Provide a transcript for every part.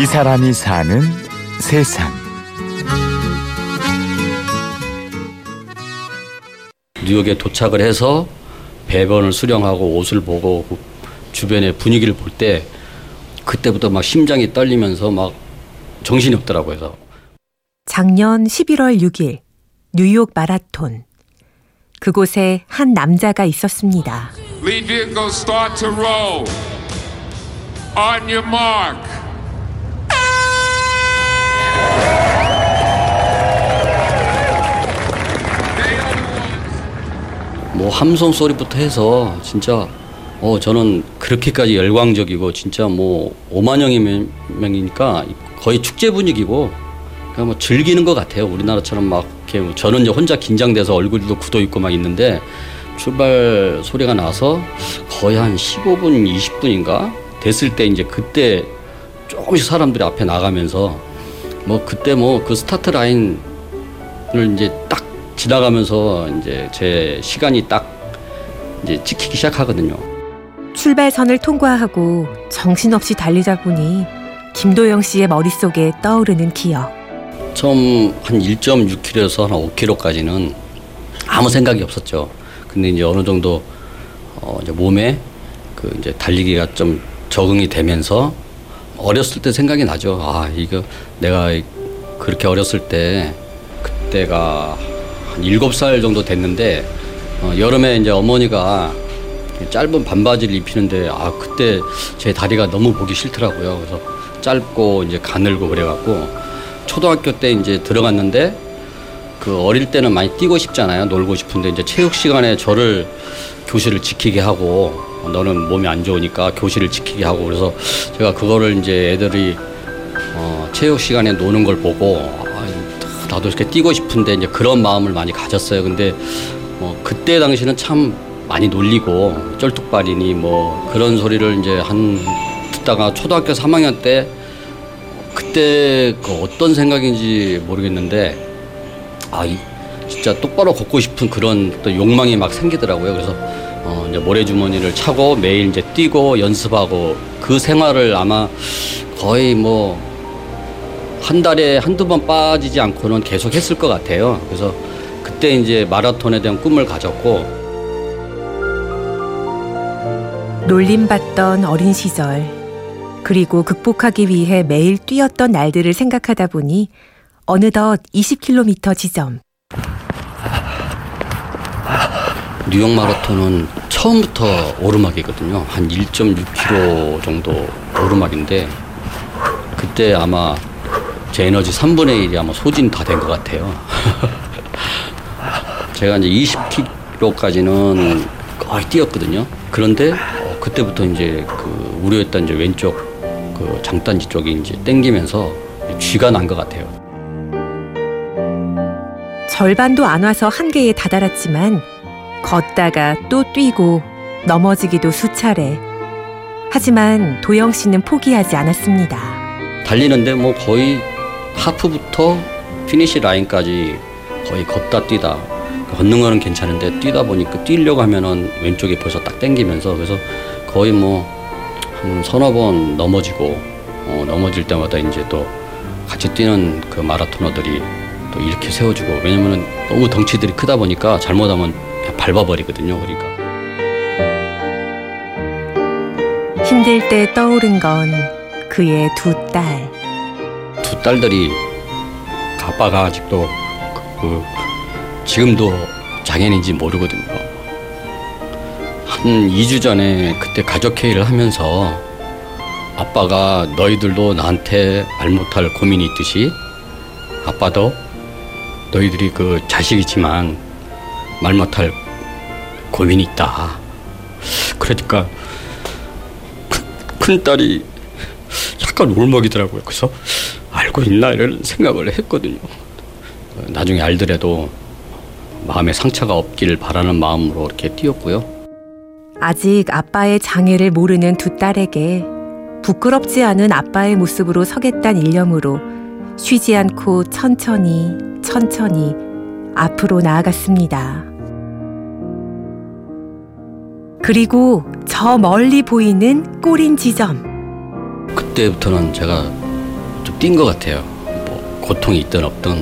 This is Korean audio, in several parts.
이 사람이 사는 세상. 뉴욕에 도착을 해서 배변을 수령하고 옷을 보고 그 주변의 분위기를 볼 때 그때부터 막 심장이 떨리면서 막 정신이 없더라고요. 작년 11월 6일 뉴욕 마라톤. 그곳에 한 남자가 있었습니다. Lead vehicle start to roll. On your mark. 뭐 함성 소리부터 해서 진짜 어 저는 그렇게까지 열광적이고 진짜 뭐 5만여 명이니까 거의 축제 분위기고 그냥 뭐 즐기는 것 같아요. 우리나라처럼 막 이렇게 뭐 저는 이제 혼자 긴장돼서 얼굴도 굳어 있고 막 있는데 출발 소리가 나서 거의 한 15분, 20분인가 됐을 때 이제 그때 조금씩 사람들이 앞에 나가면서 뭐 그때 뭐 그 스타트 라인을 이제 딱 지나가면서 이제 제 시간이 딱 이제 찍히기 시작하거든요. 출발선을 통과하고 정신없이 달리다 보니 김도영 씨의 머릿속에 떠오르는 기억. 처음 한 1.6km에서 한 5km까지는 아무 생각이 없었죠. 근데 이제 어느 정도 어 이제 몸에 그 이제 달리기가 좀 적응이 되면서 어렸을 때 생각이 나죠. 아, 이거 내가 그렇게 어렸을 때 그때가 한 일곱 살 정도 됐는데 어, 여름에 이제 어머니가 짧은 반바지를 입히는데 아 그때 제 다리가 너무 보기 싫더라고요. 그래서 짧고 이제 가늘고 그래갖고 초등학교 때 이제 들어갔는데 그 어릴 때는 많이 뛰고 싶잖아요. 놀고 싶은데 이제 체육 시간에 저를 교실을 지키게 하고 너는 몸이 안 좋으니까 교실을 지키게 하고 그래서 제가 그거를 이제 애들이 어, 체육 시간에 노는 걸 보고 아, 나도 이렇게 뛰고 싶은데 이제 그런 마음을 많이 가졌어요. 근데 뭐 그때 당시는 참 많이 놀리고 쩔뚝발이니 뭐 그런 소리를 이제 한 듣다가 초등학교 3학년 때 그때 그 어떤 생각인지 모르겠는데 아 이, 진짜 똑바로 걷고 싶은 그런 또 욕망이 막 생기더라고요. 그래서 어 이제 모래주머니를 차고 매일 이제 뛰고 연습하고 그 생활을 아마 거의 뭐 한 달에 한두 번 빠지지 않고는 계속 했을 것 같아요. 그래서 그때 이제 마라톤에 대한 꿈을 가졌고 놀림받던 어린 시절, 그리고 극복하기 위해 매일 뛰었던 날들을 생각하다 보니 어느덧 20km 지점. 뉴욕 마라톤은 처음부터 오르막이거든요. 한 1.6km 정도 오르막인데 그때 아마 제 에너지 3분의 1이 아마 소진 다 된 것 같아요. 제가 이제 20km까지는 거의 뛰었거든요. 그런데 어, 그때부터 이제 그 우려했던 이제 왼쪽 그 장단지 쪽이 이제 땡기면서 쥐가 난 것 같아요. 절반도 안 와서 한계에 다다랐지만 걷다가 또 뛰고 넘어지기도 수차례. 하지만 도영 씨는 포기하지 않았습니다. 달리는데 뭐 거의 하프부터 finish line까지 거의 걷다 뛰다 걷는 거는 괜찮은데 뛰다 보니까 뛰려고 하면은 왼쪽이 벌써 딱 땡기면서 그래서 거의 뭐 한 서너 번 넘어지고 어, 넘어질 때마다 이제 또 같이 뛰는 그 마라토너들이 또 이렇게 세워주고 왜냐면은 너무 덩치들이 크다 보니까 잘못하면 밟아버리거든요 그러니까 힘들 때 떠오른 건 그의 두 딸. 두 딸들이 아빠가 아직도 그, 그 지금도 장애인인지 모르거든요. 한 2주 전에 그때 가족 회의를 하면서 아빠가 너희들도 나한테 말 못할 고민이 있듯이 아빠도 너희들이 그 자식이지만 말 못할 고민이 있다. 그러니까 큰 딸이 약간 울먹이더라고요. 그래서 알고 있나 이런 생각을 했거든요. 나중에 알더라도 마음에 상처가 없길 바라는 마음으로 이렇게 뛰었고요. 아직 아빠의 장애를 모르는 두 딸에게 부끄럽지 않은 아빠의 모습으로 서겠다는 일념으로 쉬지 않고 천천히 천천히 앞으로 나아갔습니다. 그리고 저 멀리 보이는 꼬린 지점. 그때부터는 제가 뛴 것 같아요. 뭐 고통이 있든 없든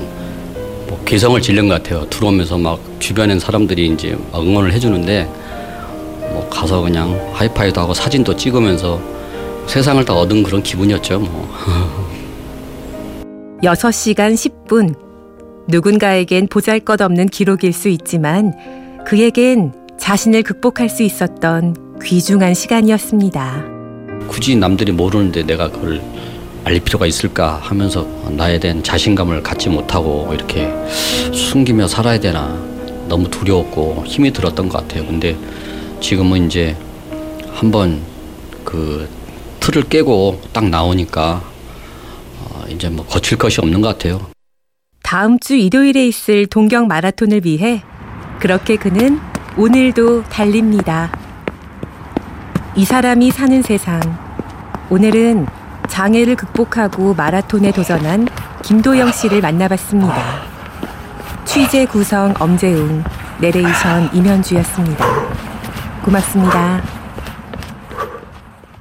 뭐 개성을 질른 것 같아요. 들어오면서 막 주변엔 사람들이 이제 막 응원을 해주는데 뭐 가서 그냥 하이파이도 하고 사진도 찍으면서 세상을 다 얻은 그런 기분이었죠. 뭐. 6시간 10분. 누군가에겐 보잘 것 없는 기록일 수 있지만 그에겐 자신을 극복할 수 있었던 귀중한 시간이었습니다. 굳이 남들이 모르는데 내가 그걸 알릴 필요가 있을까 하면서 나에 대한 자신감을 갖지 못하고 이렇게 숨기며 살아야 되나 너무 두려웠고 힘이 들었던 것 같아요. 근데 지금은 이제 한번 그 틀을 깨고 딱 나오니까 어 이제 뭐 거칠 것이 없는 것 같아요. 다음 주 일요일에 있을 동경 마라톤을 위해 그렇게 그는 오늘도 달립니다. 이 사람이 사는 세상. 오늘은 장애를 극복하고 마라톤에 도전한 김도영 씨를 만나봤습니다. 취재 구성 엄재웅, 내레이션 임현주였습니다. 고맙습니다.